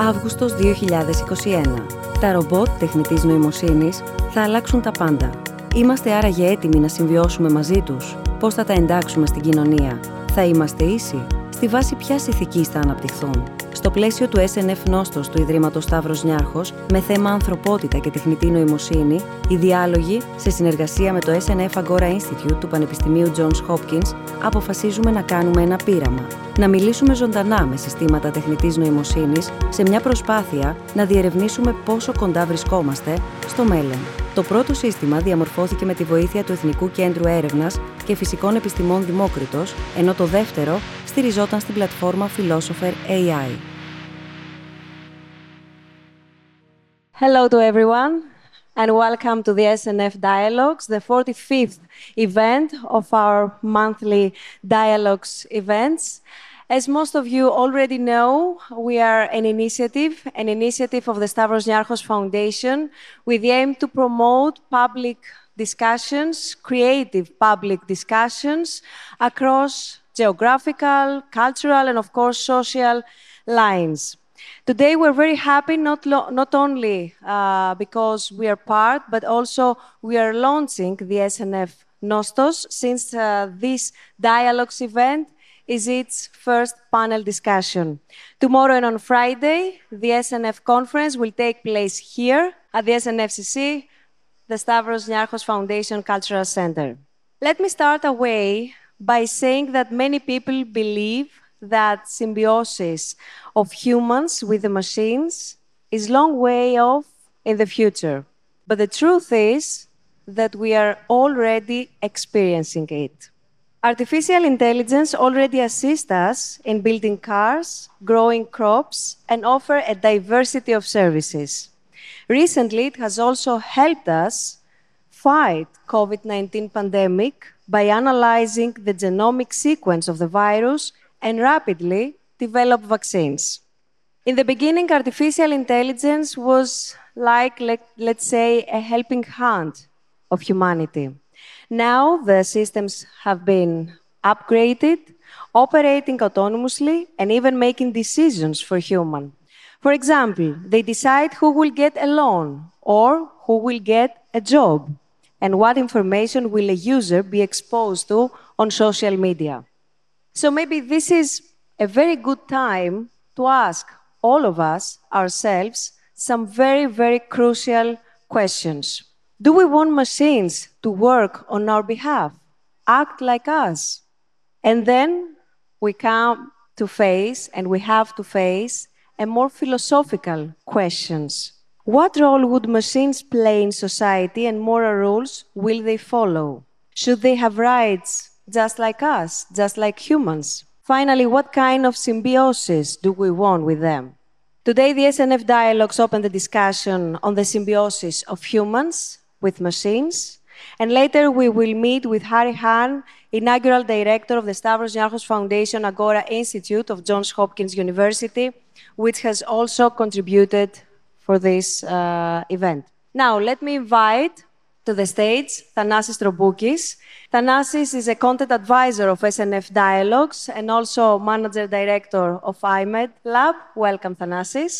Αύγουστος 2021. Τα ρομπότ τεχνητής νοημοσύνης θα αλλάξουν τα πάντα. Είμαστε άραγε έτοιμοι να συμβιώσουμε μαζί τους. Πώς θα τα εντάξουμε στην κοινωνία; Θα είμαστε ίσοι; Στη βάση ποιας ηθικής θα αναπτυχθούν; Στο πλαίσιο του SNF Νόστος του Ιδρύματος Σταύρος Νιάρχος, με θέμα ανθρωπότητα και τεχνητή νοημοσύνη, οι διάλογοι, σε συνεργασία με το SNF Agora Institute του Πανεπιστημίου Johns Hopkins, αποφασίζουμε να κάνουμε ένα πείραμα. Να μιλήσουμε ζωντανά με συστήματα τεχνητής νοημοσύνης σε μια προσπάθεια να διερευνήσουμε πόσο κοντά βρισκόμαστε στο μέλλον. Το πρώτο σύστημα διαμορφώθηκε με τη βοήθεια του Εθνικού Κέντρου Έρευνας και Φυσικών Επιστημών Δημόκριτος, ενώ το δεύτερο στηριζόταν στην πλατφόρμα Philosopher AI. Hello to everyone and welcome to the SNF Dialogues, the 45th event of our monthly Dialogues events. As most of you already know, we are an initiative, an initiative of the Stavros Niarchos Foundation with the aim to promote public discussions, creative public discussions across geographical, cultural, and of course, social lines. Today, we're very happy not, not only uh, because we are part, but also we are launching the SNF Nostos since uh, this dialogues event is its first panel discussion. Tomorrow and on Friday, the SNF conference will take place here at the SNFCC, the Stavros Niarchos Foundation Cultural Center. Let me start away by saying that many people believe that symbiosis of humans with the machines is long way off in the future. But the truth is that we are already experiencing it. Artificial intelligence already assists us in building cars, growing crops, and offer a diversity of services. Recently, it has also helped us fight COVID-19 pandemic by analyzing the genomic sequence of the virus and rapidly develop vaccines. In the beginning, artificial intelligence was like, let, let's say, a helping hand of humanity. Now the systems have been upgraded, operating autonomously, and even making decisions for human. For example, they decide who will get a loan or who will get a job and what information will a user be exposed to on social media. So maybe this is a very good time to ask all of us ourselves some very, very crucial questions. Do we want machines to work on our behalf, act like us? And then we come to face, and we have to face, a more philosophical questions. What role would machines play in society and moral rules will they follow? Should they have rights just like us, just like humans? Finally, what kind of symbiosis do we want with them? Today, the SNF dialogues open the discussion on the symbiosis of humans with machines. And later we will meet with Hahrie Han, inaugural director of the Stavros Niarchos Foundation Agora Institute of Johns Hopkins University, which has also contributed for this uh, event. Now, let me invite to the stage Thanasis Troboukis. Thanasis is a content advisor of SNF Dialogues and also manager director of iMEdD Lab. Welcome, Thanasis.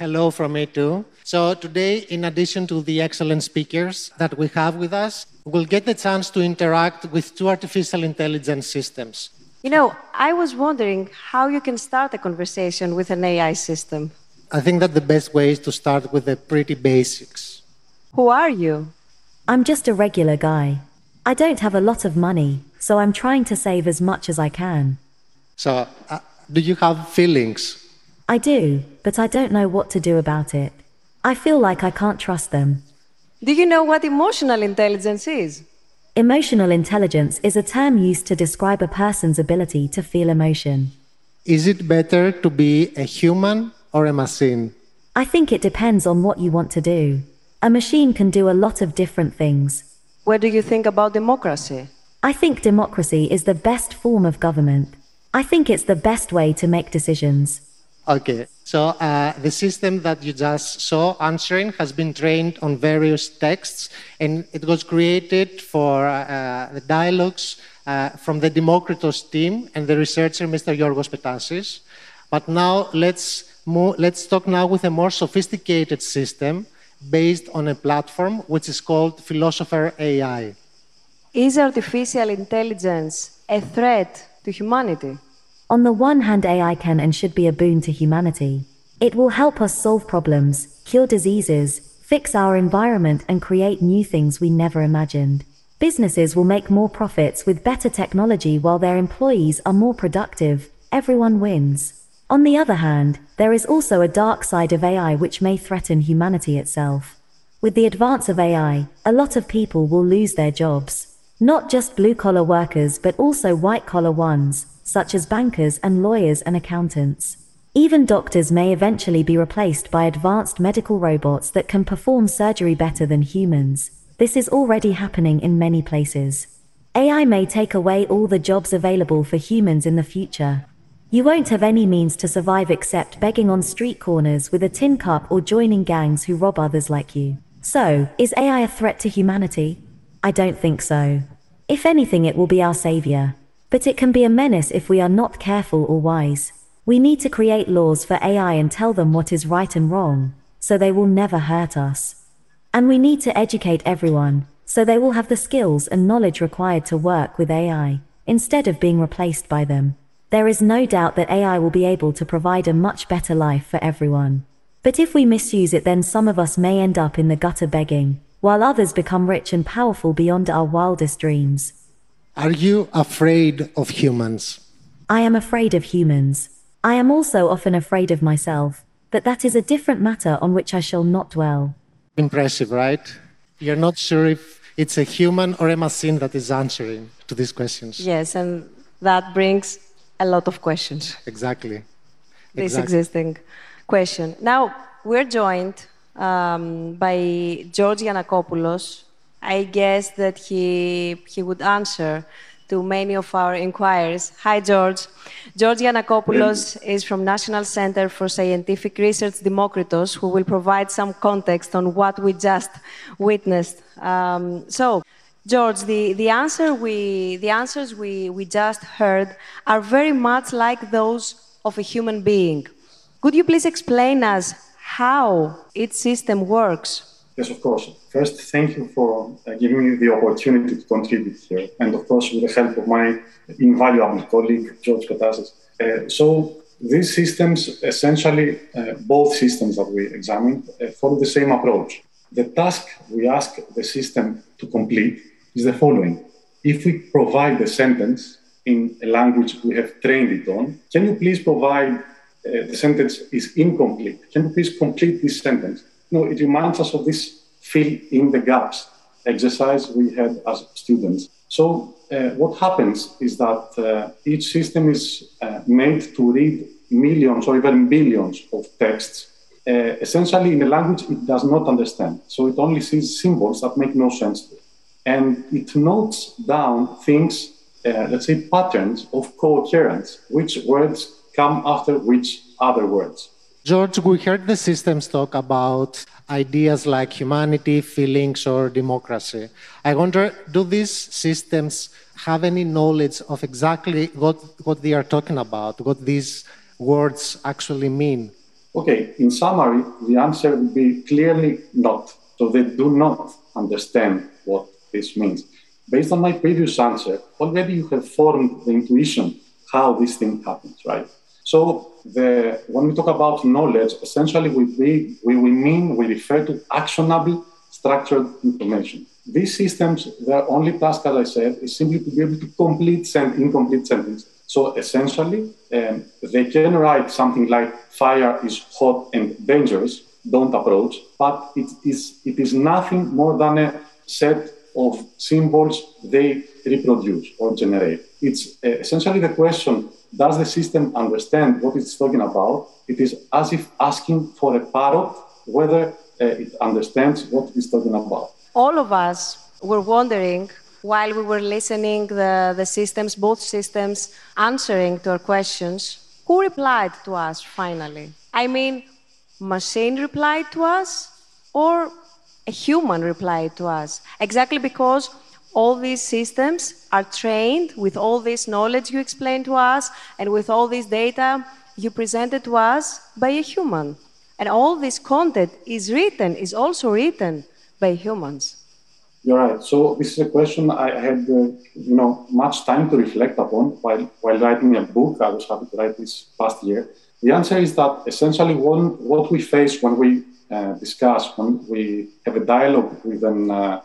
Hello from me too. So today, in addition to the excellent speakers that we have with us, we'll get the chance to interact with two artificial intelligence systems. You know, I was wondering how you can start a conversation with an AI system. I think that the best way is to start with the pretty basics. Who are you? I'm just a regular guy. I don't have a lot of money, so I'm trying to save as much as I can. So, uh, do you have feelings? I do, but I don't know what to do about it. I feel like I can't trust them. Do you know what emotional intelligence is? Emotional intelligence is a term used to describe a person's ability to feel emotion. Is it better to be a human or a machine? I think it depends on what you want to do. A machine can do a lot of different things. What do you think about democracy? I think democracy is the best form of government. I think it's the best way to make decisions. Okay, so uh, the system that you just saw answering has been trained on various texts, and it was created for uh, the dialogues uh, from the Demokritos team and the researcher, Mr. Yorgos Petasis. But now let's, move, let's talk now with a more sophisticated system based on a platform which is called Philosopher AI. Is artificial intelligence a threat to humanity? On the one hand, AI can and should be a boon to humanity. It will help us solve problems, cure diseases, fix our environment, and create new things we never imagined. Businesses will make more profits with better technology while their employees are more productive. Everyone wins. On the other hand, there is also a dark side of AI which may threaten humanity itself. With the advance of AI, a lot of people will lose their jobs. Not just blue collar workers, but also white collar ones, such as bankers and lawyers and accountants. Even doctors may eventually be replaced by advanced medical robots that can perform surgery better than humans. This is already happening in many places. AI may take away all the jobs available for humans in the future, you won't have any means to survive except begging on street corners with a tin cup or joining gangs who rob others like you. So, is AI a threat to humanity? I don't think so. If anything, it will be our savior. But it can be a menace if we are not careful or wise. We need to create laws for AI and tell them what is right and wrong, so they will never hurt us. And we need to educate everyone, so they will have the skills and knowledge required to work with AI, instead of being replaced by them. There is no doubt that AI will be able to provide a much better life for everyone. But if we misuse it, then some of us may end up in the gutter begging, while others become rich and powerful beyond our wildest dreams. Are you afraid of humans? I am afraid of humans. I am also often afraid of myself, but that is a different matter on which I shall not dwell. Impressive, right? You're not sure if it's a human or a machine that is answering to these questions. Yes, and that brings a lot of questions. Exactly. This exactly. existing question. Now, we're joined um, by George Yanakopoulos. I guess that he, he would answer to many of our inquiries. Hi, George. George Yanakopoulos is from National Center for Scientific Research Demokritos, who will provide some context on what we just witnessed. Um, so, George, the, the, answer we, the answers we, we just heard are very much like those of a human being. Could you please explain us how its system works? Yes, of course. First, thank you for uh, giving me the opportunity to contribute here, and of course, with the help of my invaluable colleague, George Petasis. Uh, so, these systems, essentially, uh, both systems that we examined, uh, follow the same approach. The task we ask the system to complete is the following. If we provide the sentence in a language we have trained it on, can you please provide uh, the sentence is incomplete? Can you please complete this sentence? No, it reminds us of this fill in the gaps exercise we had as students. So, uh, what happens is that uh, each system is uh, made to read millions or even billions of texts, uh, essentially in a language it does not understand. So, it only sees symbols that make no sense to it and it notes down things, uh, let's say patterns of coherence, which words come after which other words. George, we heard the systems talk about ideas like humanity, feelings, or democracy. I wonder do these systems have any knowledge of exactly what, what they are talking about, what these words actually mean? Okay, in summary, the answer would be clearly not. So they do not understand what this means. Based on my previous answer, already you have formed the intuition how this thing happens, right? So the, when we talk about knowledge, essentially we, we, we mean, we refer to actionable structured information. These systems, their only task, as I said, is simply to be able to complete sent incomplete sentences. So essentially, um, they can write something like fire is hot and dangerous, don't approach, but it is, it is nothing more than a set of symbols they reproduce or generate. It's uh, essentially the question does the system understand what it's talking about? It is as if asking for a parrot whether uh, it understands what it's talking about. All of us were wondering while we were listening the, the systems, both systems answering to our questions, who replied to us finally? I mean, machine replied to us or a human reply to us. Exactly because all these systems are trained with all this knowledge you explained to us and with all this data you presented to us by a human. And all this content is written, is also written by humans. You're right. So this is a question I had, uh, you know, much time to reflect upon while while writing a book. I was happy to write this past year. The answer is that essentially, one, what we face when we uh, discuss, when we have a dialogue with an, uh,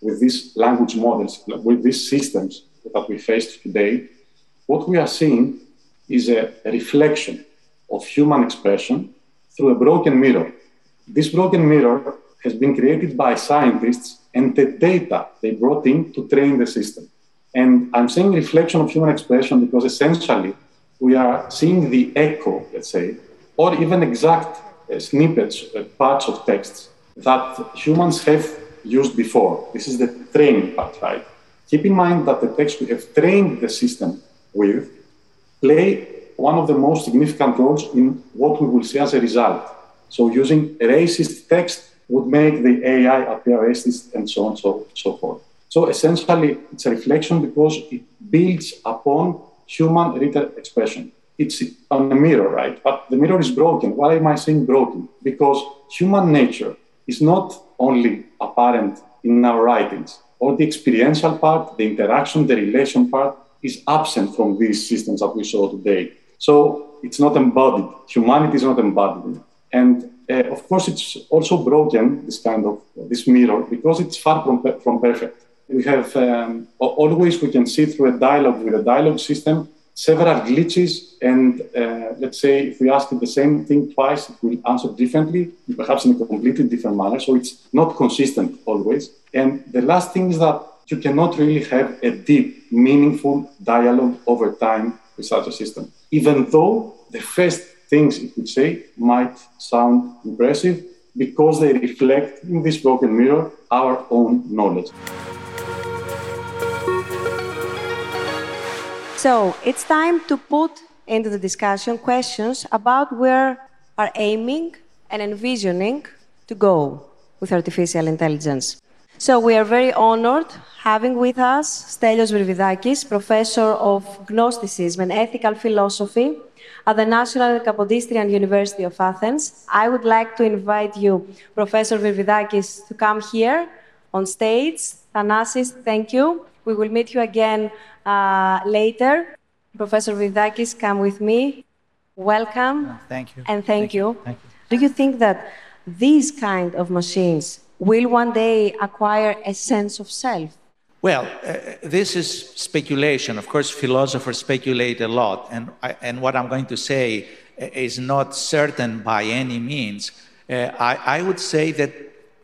with these language models, with these systems that we face today, what we are seeing is a, a reflection of human expression through a broken mirror. This broken mirror has been created by scientists and the data they brought in to train the system. And I'm saying reflection of human expression because essentially we are seeing the echo, let's say, or even exact uh, snippets, uh, parts of texts that humans have used before. This is the training part, right? Keep in mind that the text we have trained the system with play one of the most significant roles in what we will see as a result. So using racist text would make the AI appear racist and so on and so, so forth. So essentially, it's a reflection because it builds upon human written expression. It's on a mirror, right? But the mirror is broken. Why am I saying broken? Because human nature is not only apparent in our writings, or the experiential part, the interaction, the relation part is absent from these systems that we saw today. So it's not embodied. Humanity is not embodied. And uh, of course, it's also broken, this kind of this mirror, because it's far from, from perfect. We have um, always, we can see through a dialogue with a dialogue system, several glitches. And uh, let's say if we ask the same thing twice, it will answer differently, perhaps in a completely different manner. So it's not consistent always. And the last thing is that you cannot really have a deep, meaningful dialogue over time with such a system. Even though the first things it would say might sound impressive because they reflect in this broken mirror our own knowledge. So it's time to put into the discussion questions about where are aiming and envisioning to go with artificial intelligence. So we are very honored having with us Stelios Virvidakis, professor of Gnosticism and Ethical Philosophy at the National Kapodistrian University of Athens. I would like to invite you, Professor Virvidakis, to come here on stage. Thanasis, thank you. We will meet you again uh, later. Professor Virvidakis, come with me. Welcome. Oh, thank you. And thank, thank you. you. Thank you. Do you think that these kind of machines will one day acquire a sense of self? Well, uh, this is speculation. Of course, philosophers speculate a lot, and, I, and what I'm going to say uh, is not certain by any means. Uh, I, I, would say that,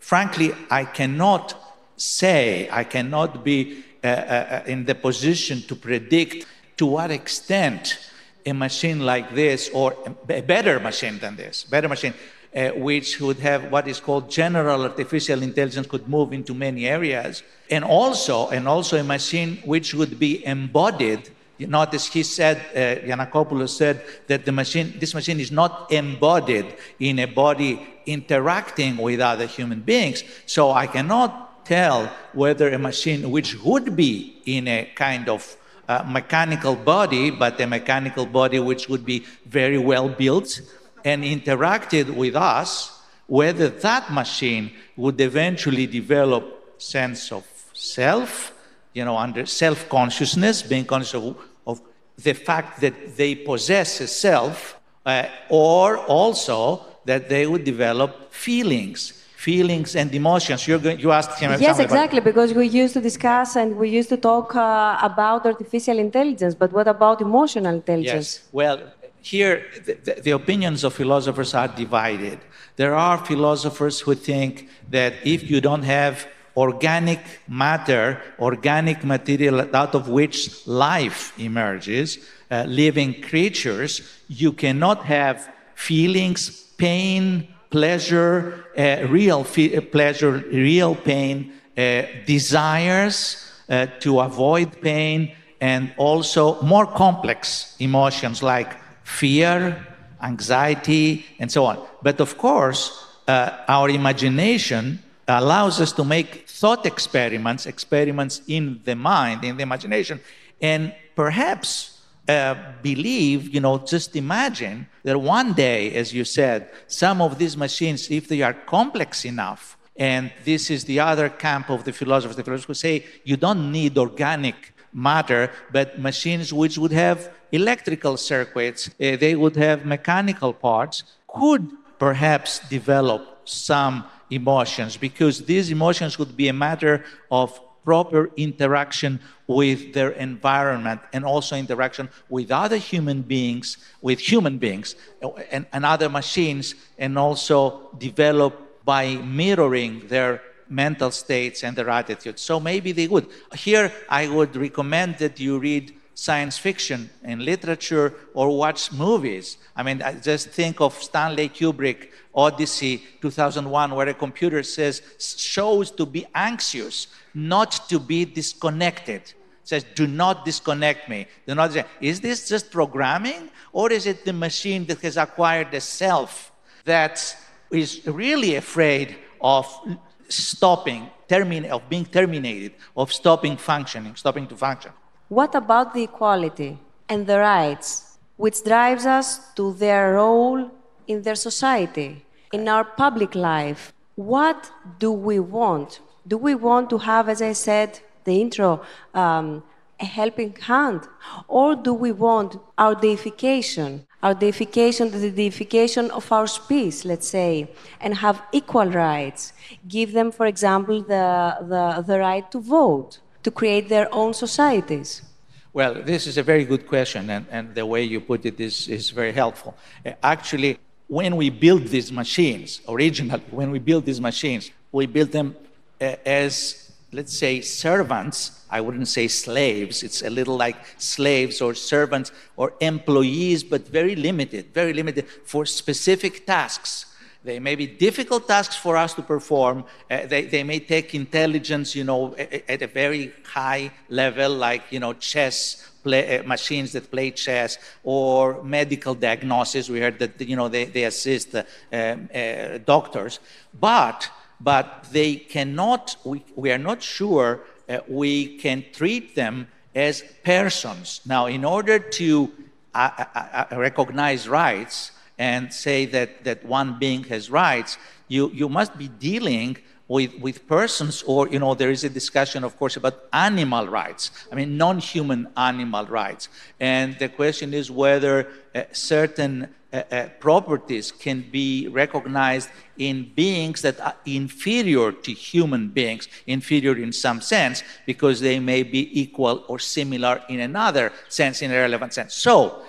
frankly, I cannot say, I cannot be uh, in the position to predict to what extent a machine like this, or a better machine than this, better machine, uh, which would have what is called general artificial intelligence could move into many areas and also and also a machine which would be embodied. You notice he said uh, Yiannakopoulos said that the machine this machine is not embodied in a body interacting with other human beings. So i cannot tell whether a machine which would be in a kind of uh, mechanical body but a mechanical body which would be very well built and interacted with us, whether that machine would eventually develop sense of self, you know, under self-consciousness, being conscious of, of, the fact that they possess a self, uh, or also that they would develop feelings feelings and emotions. You're going, you asked him. Yes, exactly, because we used to discuss and we used to talk uh, about artificial intelligence, but what about emotional intelligence? Yes. Well, here the, the, opinions of philosophers are divided. There are philosophers who think that if you don't have organic matter, organic material out of which life emerges, uh, living creatures, you cannot have feelings, pain, pleasure, real fe- uh, pleasure, real pain, uh, desires uh, to avoid pain, and also more complex emotions like fear, anxiety, and so on. But of course, uh, our imagination allows us to make thought experiments, experiments in the mind, in the imagination, and perhaps uh, believe, you know, just imagine that one day, as you said, some of these machines, if they are complex enough, and this is the other camp of the philosophers, the philosophers who say you don't need organic matter, but machines which would have electrical circuits, uh, they would have mechanical parts, could perhaps develop some emotions because these emotions would be a matter of proper interaction with their environment and also interaction with other human beings, with human beings and, and other machines, and also develop by mirroring their mental states and their attitudes. So maybe they would. Here, I would recommend that you read science fiction in literature or watch movies. I mean, I just think of Stanley Kubrick, Odyssey 2001, where a computer says, shows to be anxious, not to be disconnected. Says, do not disconnect me. Do not. Is this just programming, or is it the machine that has acquired a self that is really afraid of stopping, termin- of being terminated, of stopping functioning, stopping to function? What about the equality and the rights, which drives us to their role in their society, in our public life? What do we want? Do we want to have, as I said, the intro, um, a helping hand? Or do we want our deification, our deification, the deification of our species, let's say, and have equal rights? Give them, for example, the, the, the right to vote to create their own societies? Well, this is a very good question, and, and the way you put it is, is very helpful. Uh, actually, when we build these machines, originally, when we build these machines, we build them uh, as, let's say, servants. I wouldn't say slaves. It's a little like slaves or servants or employees, but very limited, very limited for specific tasks they may be difficult tasks for us to perform. Uh, they, they may take intelligence, you know, at, a very high level, like, you know, chess Play, uh, machines that play chess or medical diagnosis. We heard that you know they, they assist uh, uh, doctors, but but they cannot. We, we are not sure uh, we can treat them as persons. Now, in order to uh, uh, recognize rights, and say that, that one being has rights, you, you must be dealing with, with persons, or, you know, there is a discussion, of course, about animal rights. I mean, non human animal rights. And the question is whether uh, certain uh, uh, properties can be recognized in beings that are inferior to human beings, inferior in some sense, because they may be equal or similar in another sense, in a relevant sense. So,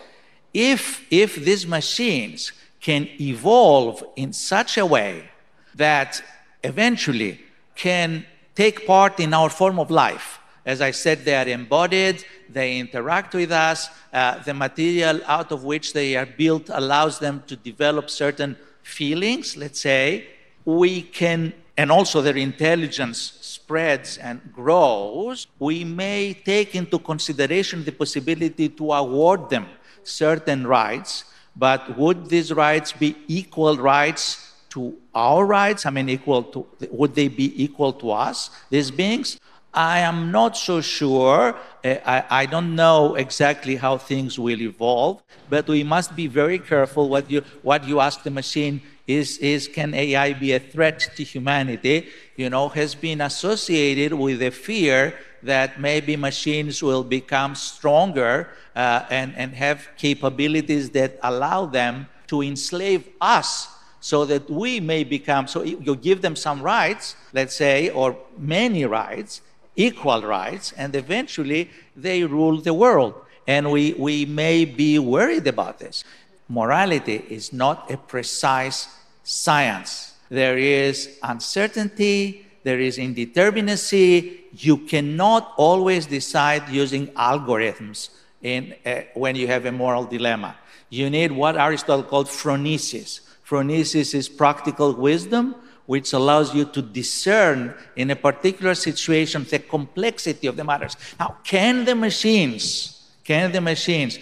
if, if these machines can evolve in such a way that eventually can take part in our form of life, as I said, they are embodied, they interact with us, uh, the material out of which they are built allows them to develop certain feelings, let's say, we can, and also their intelligence spreads and grows, we may take into consideration the possibility to award them certain rights, but would these rights be equal rights to our rights? I mean, equal to, would they be equal to us, these beings? I am not so sure. Eh, I, I, don't know exactly how things will evolve, but we must be very careful what you, what you ask the machine is, is can AI be a threat to humanity? You know, has been associated with a fear that maybe machines will become stronger uh, and, and have capabilities that allow them to enslave us so that we may become so you give them some rights let's say or many rights equal rights and eventually they rule the world. And we, we may be worried about this. Morality is not a precise science. There is uncertainty there is indeterminacy. You cannot always decide using algorithms in, uh, when you have a moral dilemma. You need what Aristotle called phronesis. Phronesis is practical wisdom, which allows you to discern in a particular situation the complexity of the matters. Now, can the machines, can the machines,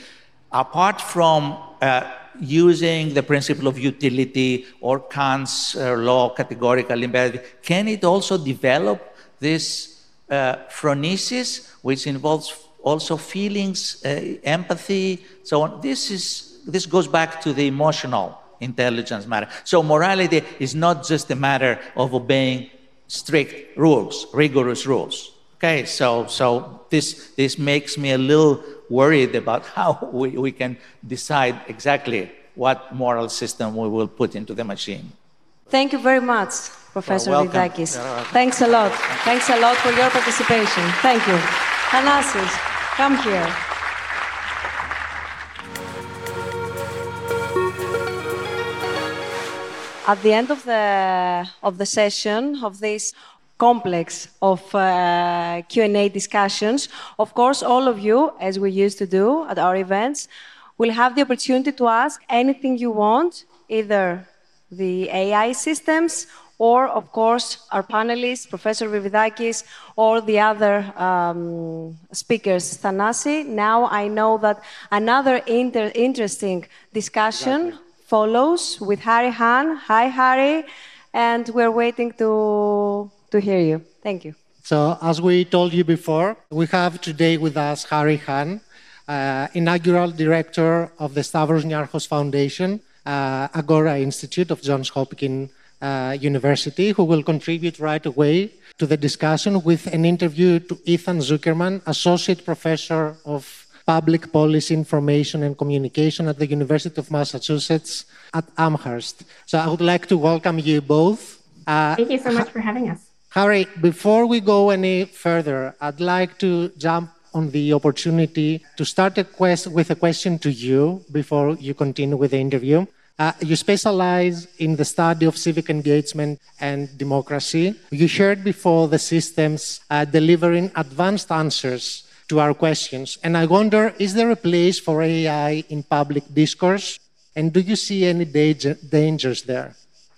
apart from uh, using the principle of utility or Kant's uh, law, categorical imperative, can it also develop this uh, phronesis, which involves also feelings, uh, empathy, so on. This is this goes back to the emotional intelligence matter. So morality is not just a matter of obeying strict rules, rigorous rules. Okay, so so this this makes me a little worried about how we, we can decide exactly what moral system we will put into the machine. Thank you very much, Professor Virvidakis. Thanks a lot. Thanks a lot for your participation. Thank you. Thanasis, come here. At the end of the, of the session, of this complex of uh, Q&A discussions, of course, all of you, as we used to do at our events, will have the opportunity to ask anything you want, either the AI systems or, of course, our panelists, Professor Virvidakis, or the other um, speakers, Thanasi. Now I know that another inter interesting discussion exactly. follows with Hahrie Han. Hi, Hahrie. And we're waiting to, to hear you. Thank you. So, as we told you before, we have today with us Hahrie Han, uh, inaugural director of the Stavros Niarchos Foundation, uh, Agora Institute of Johns Hopkins uh, University, who will contribute right away to the discussion with an interview to Ethan Zuckerman, Associate Professor of Public Policy Information and Communication at the University of Massachusetts at Amherst. So I would like to welcome you both. Uh, Thank you so much for having us. Hahrie, before we go any further, I'd like to jump on the opportunity to start a quest with a question to you before you continue with the interview. Uh, you specialize in the study of civic engagement and democracy. You shared before the systems uh, delivering advanced answers to our questions. And I wonder is there a place for AI in public discourse? And do you see any danger, dangers there?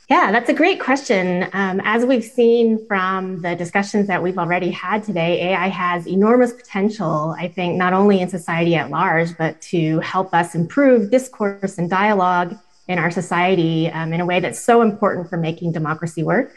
Yeah, that's a great question. Um, as we've seen from the discussions that we've already had today, AI has enormous potential, I think, not only in society at large, but to help us improve discourse and dialogue in our society um, in a way that's so important for making democracy work.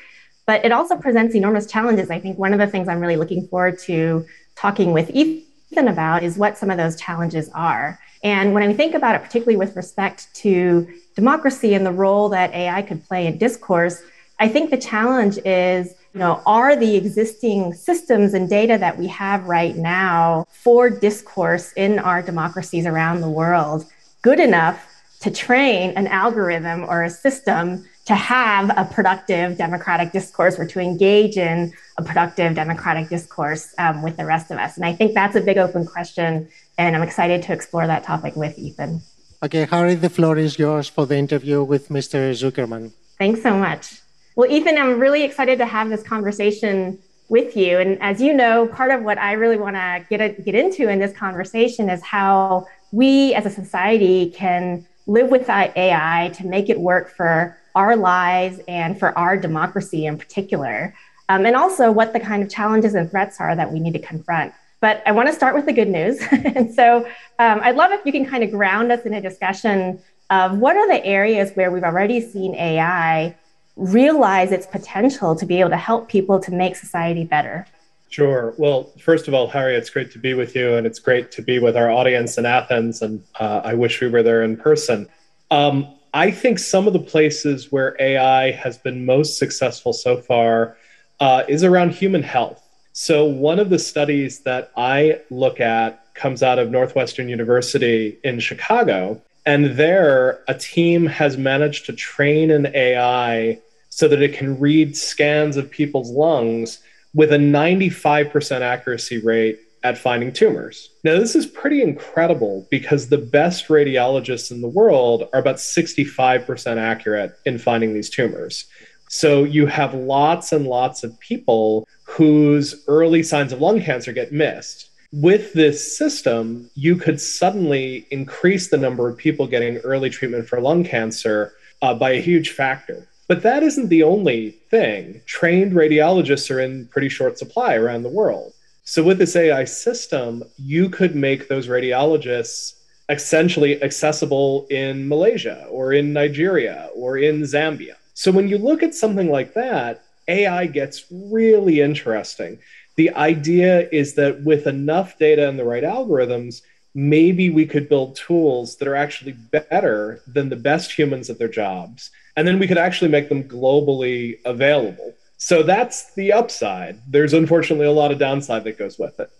But it also presents enormous challenges. I think one of the things I'm really looking forward to talking with Ethan about is what some of those challenges are. And when I think about it, particularly with respect to democracy and the role that AI could play in discourse, I think the challenge is, you know, are the existing systems and data that we have right now for discourse in our democracies around the world good enough to train an algorithm or a system to have a productive democratic discourse or to engage in a productive democratic discourse um, with the rest of us. And I think that's a big open question, and I'm excited to explore that topic with Ethan. Okay, Hahrie, the floor is yours for the interview with Mr. Zuckerman. Thanks so much. Well, Ethan, I'm really excited to have this conversation with you. And as you know, part of what I really want to get, get into in this conversation is how we as a society can live with AI to make it work for our lives and for our democracy in particular, um, and also what the kind of challenges and threats are that we need to confront. But I want to start with the good news. and so um, I'd love if you can kind of ground us in a discussion of what are the areas where we've already seen AI realize its potential to be able to help people to make society better. Sure. Well, first of all, Hahrie, it's great to be with you, and it's great to be with our audience in Athens. And uh, I wish we were there in person. Um, I think some of the places where AI has been most successful so far uh, is around human health. So, one of the studies that I look at comes out of Northwestern University in Chicago. And there, a team has managed to train an AI so that it can read scans of people's lungs with a 95% accuracy rate at finding tumors. Now, this is pretty incredible because the best radiologists in the world are about 65% accurate in finding these tumors. So you have lots and lots of people whose early signs of lung cancer get missed. With this system, you could suddenly increase the number of people getting early treatment for lung cancer uh, by a huge factor. But that isn't the only thing. Trained radiologists are in pretty short supply around the world. So, with this AI system, you could make those radiologists essentially accessible in Malaysia or in Nigeria or in Zambia. So, when you look at something like that, AI gets really interesting The idea is that with enough data and the right algorithms, maybe we could build tools that are actually better than the best humans at their jobs. And then we could actually make them globally available. So that's the upside. There's unfortunately a lot of downside that goes with it.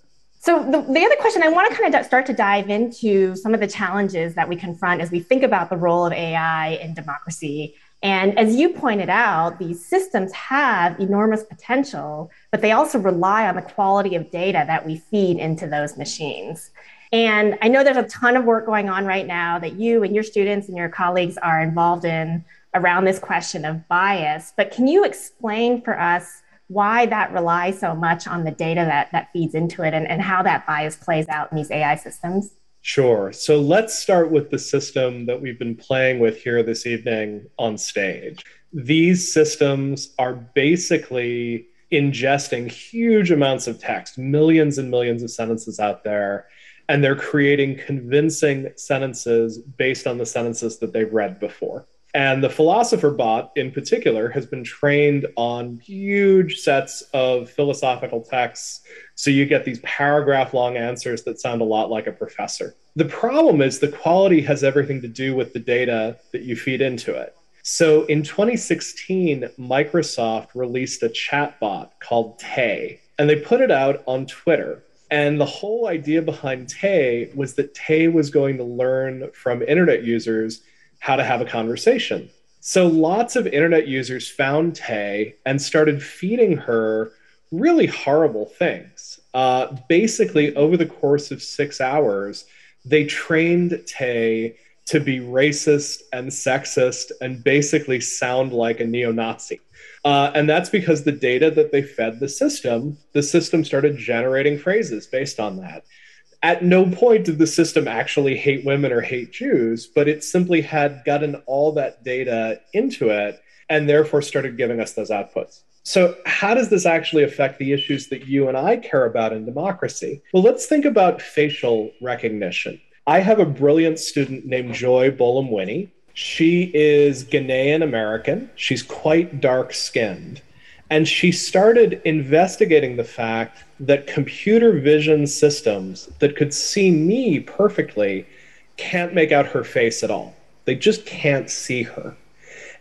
So the, the other question I want to kind of start to dive into some of the challenges that we confront as we think about the role of AI in democracy. And as you pointed out, these systems have enormous potential, but they also rely on the quality of data that we feed into those machines. And I know there's a ton of work going on right now that you and your students and your colleagues are involved in around this question of bias. But can you explain for us why that relies so much on the data that, that feeds into it and, and how that bias plays out in these AI systems? Sure. So let's start with the system that we've been playing with here this evening on stage. These systems are basically ingesting huge amounts of text, millions and millions of sentences out there, and they're creating convincing sentences based on the sentences that they've read before. And the philosopher bot, in particular, has been trained on huge sets of philosophical texts. So you get these paragraph long answers that sound a lot like a professor. The problem is the quality has everything to do with the data that you feed into it. So in 2016, Microsoft released a chatbot called Tay, and they put it out on Twitter. And the whole idea behind Tay was that Tay was going to learn from internet users how to have a conversation. So lots of internet users found Tay and started feeding her really horrible things. Uh, basically, over the course of six hours, they trained Tay to be racist and sexist and basically sound like a neo Nazi. Uh, and that's because the data that they fed the system, the system started generating phrases based on that at no point did the system actually hate women or hate Jews, but it simply had gotten all that data into it and therefore started giving us those outputs. So, how does this actually affect the issues that you and I care about in democracy? Well, let's think about facial recognition. I have a brilliant student named Joy Buolamwini. She is Ghanaian American. She's quite dark skinned. And she started investigating the fact that computer vision systems that could see me perfectly can't make out her face at all. They just can't see her.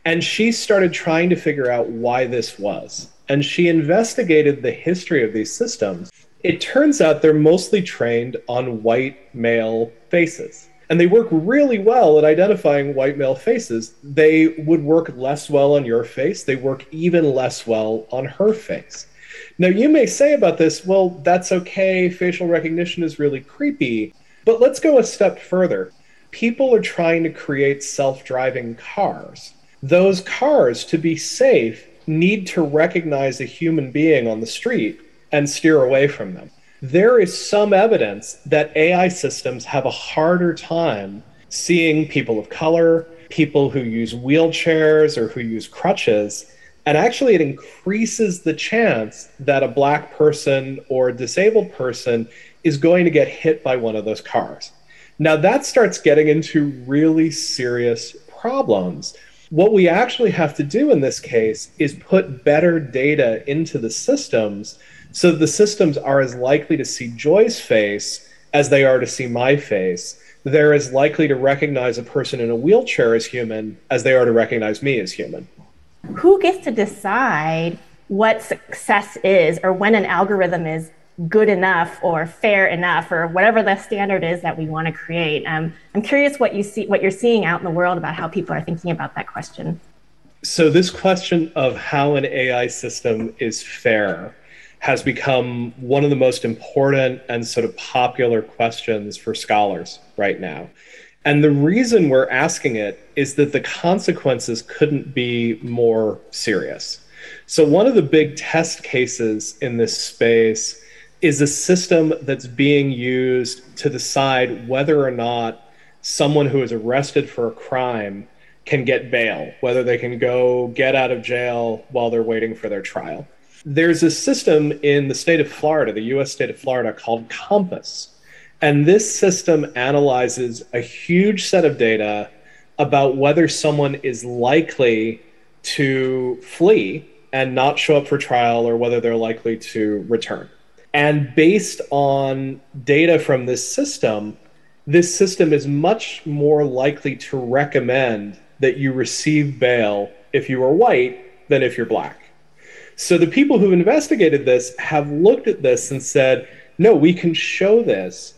And she started trying to figure out why this was. And she investigated the history of these systems. It turns out they're mostly trained on white male faces and they work really well at identifying white male faces. They would work less well on your face, they work even less well on her face. Now, you may say about this, well, that's okay, facial recognition is really creepy, but let's go a step further. People are trying to create self driving cars. Those cars, to be safe, need to recognize a human being on the street and steer away from them there is some evidence that AI systems have a harder time seeing people of color, people who use wheelchairs or who use crutches. And actually, it increases the chance that a black person or a disabled person is going to get hit by one of those cars. Now, that starts getting into really serious problems. What we actually have to do in this case is put better data into the systems so the systems are as likely to see Joy's face as they are to see my face. They're as likely to recognize a person in a wheelchair as human as they are to recognize me as human. Who gets to decide what success is or when an algorithm is good enough or fair enough or whatever the standard is that we want to create? Um, I'm curious what you see, what you're seeing out in the world about how people are thinking about that question. So this question of how an AI system is fair has become one of the most important and sort of popular questions for scholars right now. And the reason we're asking it is that the consequences couldn't be more serious. So, one of the big test cases in this space is a system that's being used to decide whether or not someone who is arrested for a crime can get bail, whether they can go get out of jail while they're waiting for their trial. There's a system in the state of Florida, the US state of Florida, called COMPAS. And this system analyzes a huge set of data about whether someone is likely to flee and not show up for trial or whether they're likely to return. And based on data from this system, this system is much more likely to recommend that you receive bail if you are white than if you're black. So the people who've investigated this have looked at this and said, no, we can show this.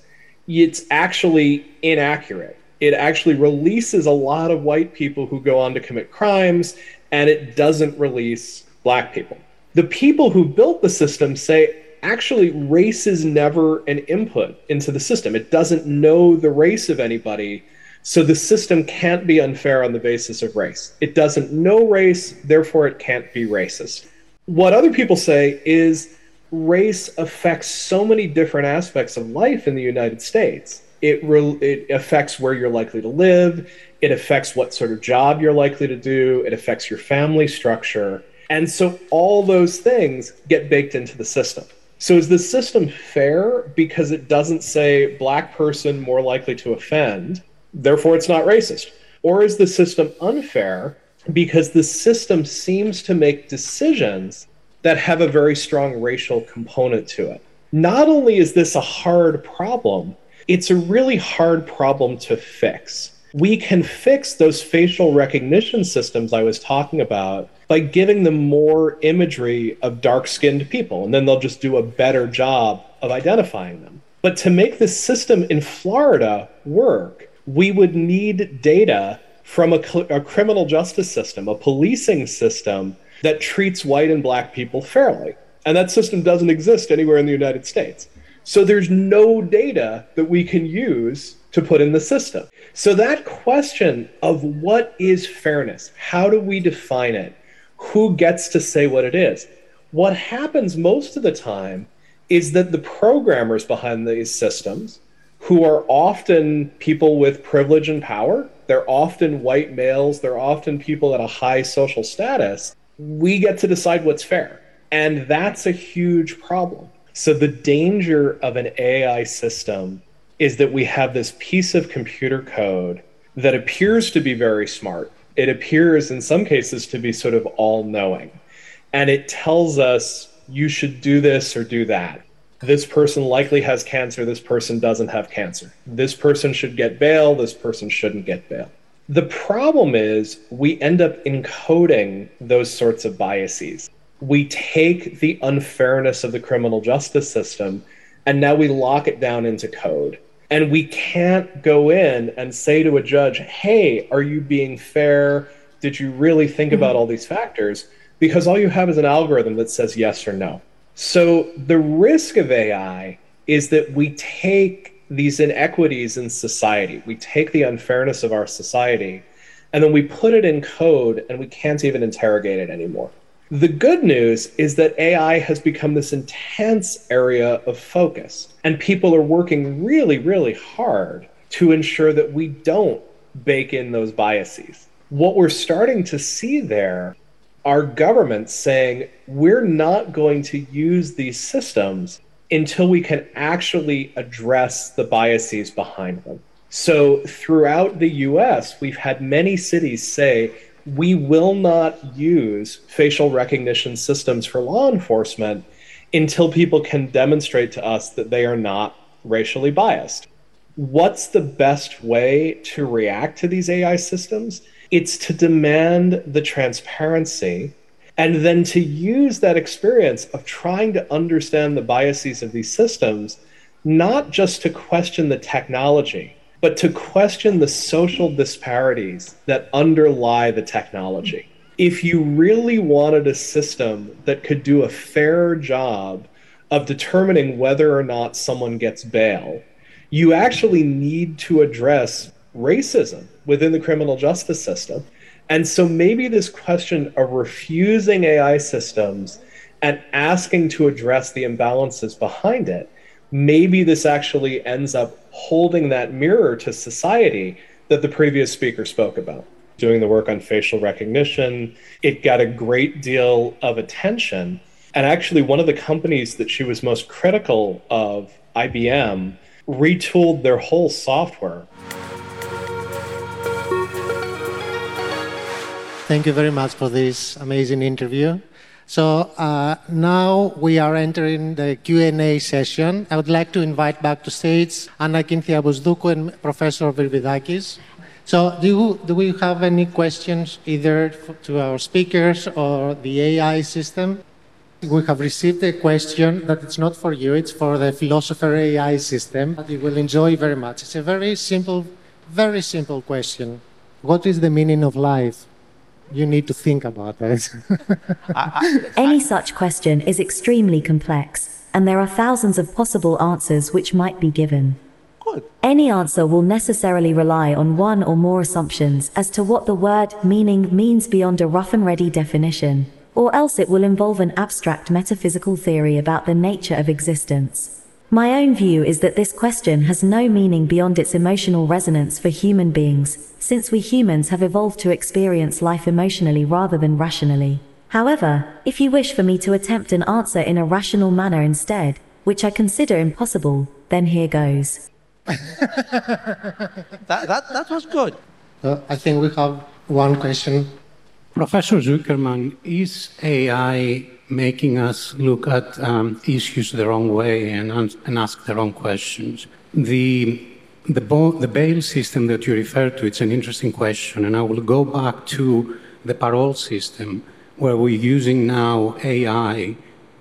It's actually inaccurate. It actually releases a lot of white people who go on to commit crimes, and it doesn't release black people. The people who built the system say actually race is never an input into the system. It doesn't know the race of anybody. So the system can't be unfair on the basis of race. It doesn't know race, therefore it can't be racist. What other people say is race affects so many different aspects of life in the United States. It, re- it affects where you're likely to live, it affects what sort of job you're likely to do, it affects your family structure. And so all those things get baked into the system. So is the system fair because it doesn't say black person more likely to offend, therefore it's not racist? Or is the system unfair because the system seems to make decisions that have a very strong racial component to it? Not only is this a hard problem, it's a really hard problem to fix we can fix those facial recognition systems I was talking about by giving them more imagery of dark skinned people, and then they'll just do a better job of identifying them. But to make this system in Florida work, we would need data from a, a criminal justice system, a policing system that treats white and black people fairly. And that system doesn't exist anywhere in the United States. So there's no data that we can use to put in the system. So that question of what is fairness? How do we define it? Who gets to say what it is? What happens most of the time is that the programmers behind these systems, who are often people with privilege and power, they're often white males, they're often people at a high social status, we get to decide what's fair. And that's a huge problem. So the danger of an AI system is that we have this piece of computer code that appears to be very smart. It appears in some cases to be sort of all knowing. And it tells us you should do this or do that. This person likely has cancer. This person doesn't have cancer. This person should get bail. This person shouldn't get bail. The problem is we end up encoding those sorts of biases we take the unfairness of the criminal justice system and now we lock it down into code. And we can't go in and say to a judge, hey, are you being fair? Did you really think mm-hmm. about all these factors? Because all you have is an algorithm that says yes or no. So the risk of AI is that we take these inequities in society, we take the unfairness of our society, and then we put it in code and we can't even interrogate it anymore. The good news is that AI has become this intense area of focus, and people are working really, really hard to ensure that we don't bake in those biases. What we're starting to see there are governments saying we're not going to use these systems until we can actually address the biases behind them. So, throughout the US, we've had many cities say we will not use facial recognition systems for law enforcement until people can demonstrate to us that they are not racially biased. What's the best way to react to these AI systems? It's to demand the transparency and then to use that experience of trying to understand the biases of these systems, not just to question the technology, but to question the social disparities that underlie the technology. If you really wanted a system that could do a fair job of determining whether or not someone gets bail, you actually need to address racism within the criminal justice system. And so maybe this question of refusing AI systems and asking to address the imbalances behind it maybe this actually ends up holding that mirror to society that the previous speaker spoke about. Doing the work on facial recognition, it got a great deal of attention. And actually, one of the companies that she was most critical of, IBM, retooled their whole software. Thank you very much for this amazing interview. So uh, now we are entering the Q&A session. I would like to invite back to stage Anna Kynthia Bousdoukou and Professor Virvidakis. So do, you, do we have any questions either to our speakers or the AI system? We have received a question that it's not for you, it's for the philosopher AI system that you will enjoy very much. It's a very simple, very simple question. What is the meaning of life? You need to think about it. Any such question is extremely complex, and there are thousands of possible answers which might be given. Good. Any answer will necessarily rely on one or more assumptions as to what the word meaning means beyond a rough and ready definition or else it will involve an abstract metaphysical theory about the nature of existence. My own view is that this question has no meaning beyond its emotional resonance for human beings, since we humans have evolved to experience life emotionally rather than rationally. However, if you wish for me to attempt an answer in a rational manner instead, which I consider impossible, then here goes. that, that, that was good. Uh, I think we have one question Professor Zuckerman, is AI making us look at um, issues the wrong way and, and ask the wrong questions? The, the, the bail system that you refer to, it's an interesting question, and I will go back to the parole system, where we're using now AI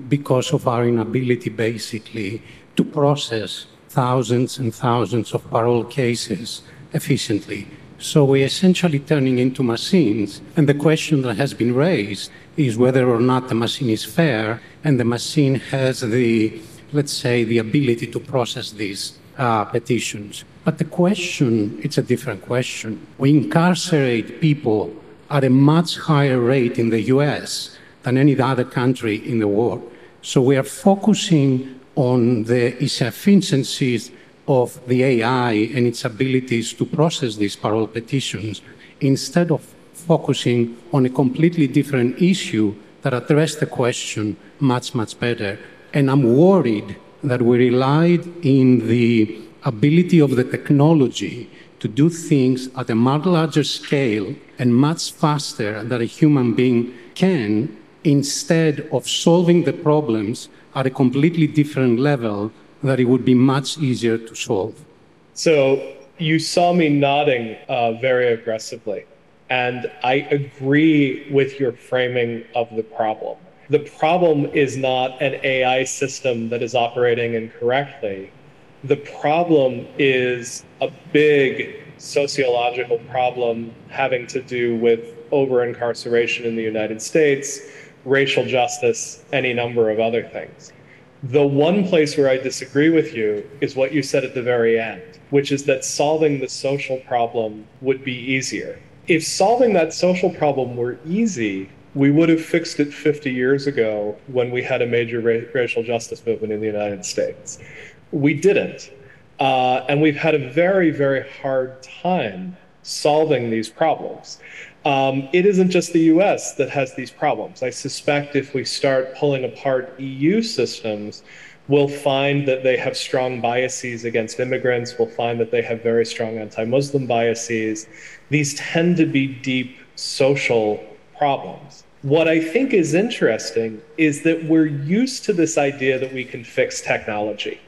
because of our inability, basically, to process thousands and thousands of parole cases efficiently. So we're essentially turning into machines. And the question that has been raised is whether or not the machine is fair and the machine has the, let's say, the ability to process these uh, petitions. But the question, it's a different question. We incarcerate people at a much higher rate in the US than any other country in the world. So we are focusing on the insufficiencies of the AI and its abilities to process these parole petitions instead of focusing on a completely different issue that addressed the question much, much better. And I'm worried that we relied in the ability of the technology to do things at a much larger scale and much faster than a human being can instead of solving the problems at a completely different level that it would be much easier to solve. So you saw me nodding uh, very aggressively, and I agree with your framing of the problem. The problem is not an AI system that is operating incorrectly. The problem is a big sociological problem having to do with over incarceration in the United States, racial justice, any number of other things. The one place where I disagree with you is what you said at the very end, which is that solving the social problem would be easier. If solving that social problem were easy, we would have fixed it 50 years ago when we had a major ra- racial justice movement in the United States. We didn't. Uh, and we've had a very, very hard time solving these problems. Um, it isn't just the US that has these problems. I suspect if we start pulling apart EU systems, we'll find that they have strong biases against immigrants. We'll find that they have very strong anti Muslim biases. These tend to be deep social problems. What I think is interesting is that we're used to this idea that we can fix technology.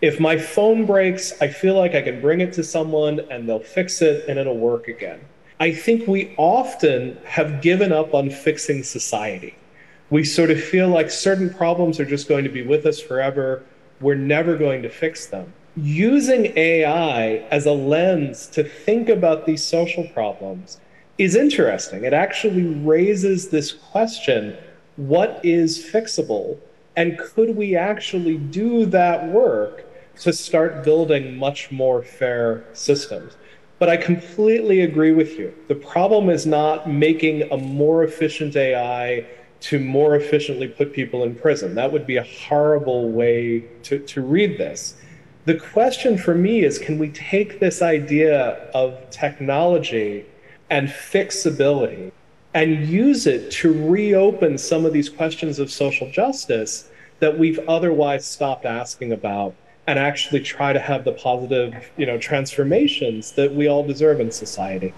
If my phone breaks, I feel like I can bring it to someone and they'll fix it and it'll work again. I think we often have given up on fixing society. We sort of feel like certain problems are just going to be with us forever. We're never going to fix them. Using AI as a lens to think about these social problems is interesting. It actually raises this question what is fixable? And could we actually do that work to start building much more fair systems? But I completely agree with you. The problem is not making a more efficient AI to more efficiently put people in prison. That would be a horrible way to, to read this. The question for me is can we take this idea of technology and fixability and use it to reopen some of these questions of social justice that we've otherwise stopped asking about and actually try to have the positive, you know, transformations that we all deserve in society.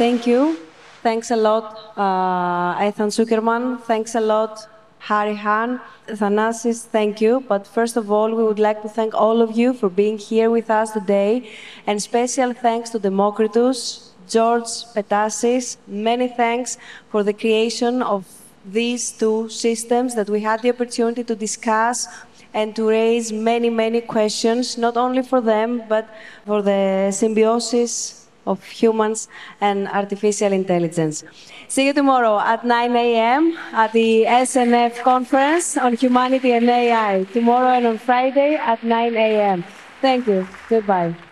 Thank you. Thanks a lot, uh, Ethan Zuckerman. Thanks a lot, Hahrie Han. Thanasis, thank you. But first of all, we would like to thank all of you for being here with us today. And special thanks to Democritus, George Petasis. Many thanks for the creation of these two systems that we had the opportunity to discuss and to raise many, many questions, not only for them, but for the symbiosis of humans and artificial intelligence. See you tomorrow at 9 a.m. at the SNF conference on humanity and AI, tomorrow and on Friday at 9 a.m. Thank you. Goodbye.